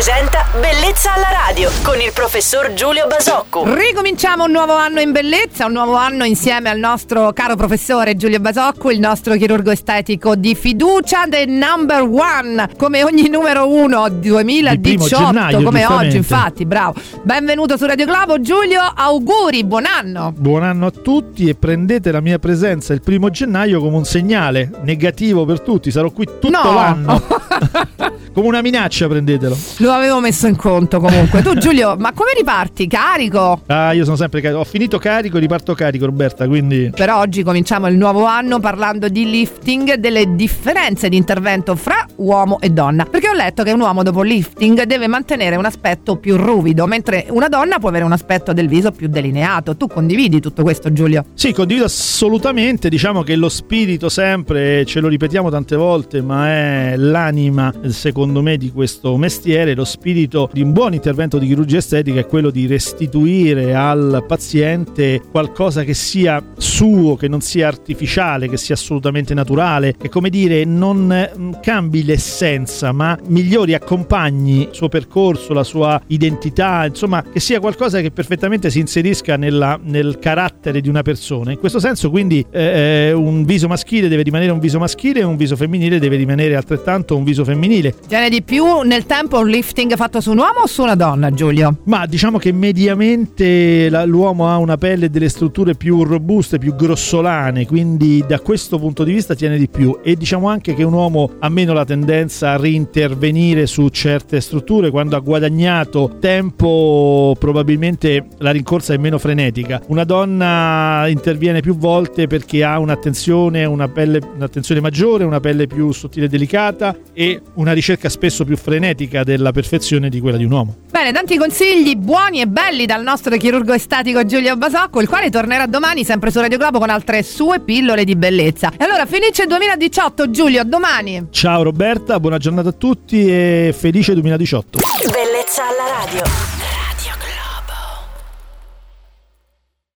presenta Bellezza alla radio con il professor Giulio Basocco. Ricominciamo un nuovo anno in bellezza, un nuovo anno insieme al nostro caro professore Giulio Basocco, il nostro chirurgo estetico di fiducia, the number one, come ogni numero uno 2018, gennaio, come oggi infatti, bravo. Benvenuto su Radio Globo Giulio, auguri, buon anno. Buon anno a tutti e prendete la mia presenza il primo gennaio come un segnale negativo per tutti. Sarò qui tutto No. l'anno. come una minaccia, prendetelo. Lo avevo messo in conto comunque. Tu Giulio, ma come riparti? Carico? Ah, io sono sempre carico. Ho finito carico, riparto carico, Roberta. Quindi Per oggi cominciamo il nuovo anno parlando di lifting, delle differenze di intervento fra uomo e donna. Perché ho letto che un uomo dopo lifting deve mantenere un aspetto più ruvido, mentre una donna può avere un aspetto del viso più delineato. Tu condividi tutto questo, Giulio? sì, condivido assolutamente. Diciamo che lo spirito sempre, ce lo ripetiamo tante volte, ma è l'anima, secondo me, di questo mestiere. Lo spirito di un buon intervento di chirurgia estetica è quello di restituire al paziente qualcosa che sia suo, che non sia artificiale, che sia assolutamente naturale, che come dire non eh, cambi l'essenza, ma migliori, accompagni il suo percorso, la sua identità, insomma, che sia qualcosa che perfettamente si inserisca nella- nel carattere di una persona. In questo senso, quindi, eh, eh, un viso maschile deve rimanere un viso maschile e un viso femminile deve rimanere altrettanto un viso femminile. Tiene di più nel tempo un lifting fatto su un uomo o su una donna, Giulio? Ma diciamo che mediamente la- l'uomo ha una pelle e delle strutture più robuste, più grossolane, quindi da questo punto di vista tiene di più. E diciamo anche che un uomo ha meno la tendenza a rintervenire su certe strutture quando ha guadagnato tempo, probabilmente la rincorsa è meno frenetica. Una donna interviene più volte perché ha un'attenzione, una pelle, un'attenzione maggiore, una pelle più sottile e delicata e una ricerca spesso più frenetica della perfezione di quella di un uomo. Bene, tanti consigli buoni e belli dal nostro chirurgo estatico Giulio Basocco, il quale tornerà domani sempre su Radio Globo con altre sue pillole di bellezza. E allora finisce il 2018, Giulio, a domani. Ciao Roberta, buona giornata a tutti e felice 2018. Bellezza alla radio.